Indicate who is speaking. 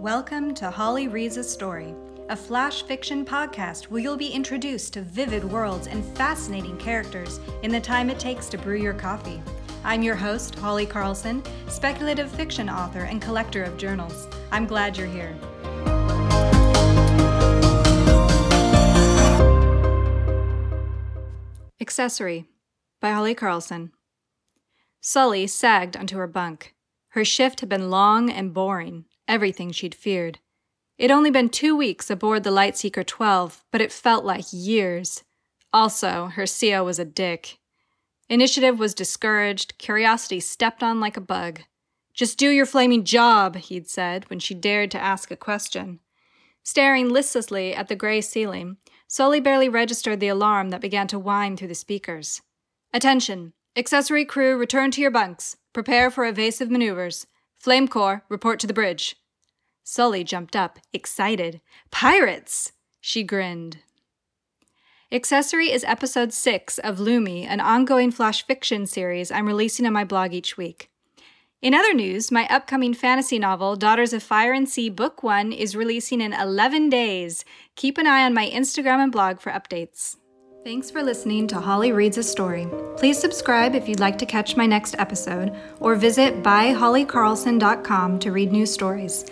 Speaker 1: Welcome to Holly Reads a Story, a flash fiction podcast where you'll be introduced to vivid worlds and fascinating characters in the time it takes to brew your coffee. I'm your host, Holly Karlsson, speculative fiction author and collector of journals. I'm glad you're here. Accessory by Holly Karlsson. Sully sagged onto her bunk. Her shift had been long and boring, everything she'd feared. It'd only been two weeks aboard the Lightseeker 12, but it felt like years. Also, her CO was a dick. Initiative was discouraged, curiosity stepped on like a bug. Just do your flaming job, he'd said when she dared to ask a question. Staring listlessly at the gray ceiling, Sully barely registered the alarm that began to whine through the speakers. Attention! Accessory crew, return to your bunks. Prepare for evasive maneuvers. Flame Corps, report to the bridge. Sully jumped up, excited. Pirates! She grinned. Accessory is episode 6 of Lumi, an ongoing flash fiction series I'm releasing on my blog each week. In other news, my upcoming fantasy novel, Daughters of Fire and Sea Book 1, is releasing in 11 days. Keep an eye on my Instagram and blog for updates. Thanks for listening to Holly Reads a Story. Please subscribe if you'd like to catch my next episode, or visit byhollykarlsson.com to read new stories.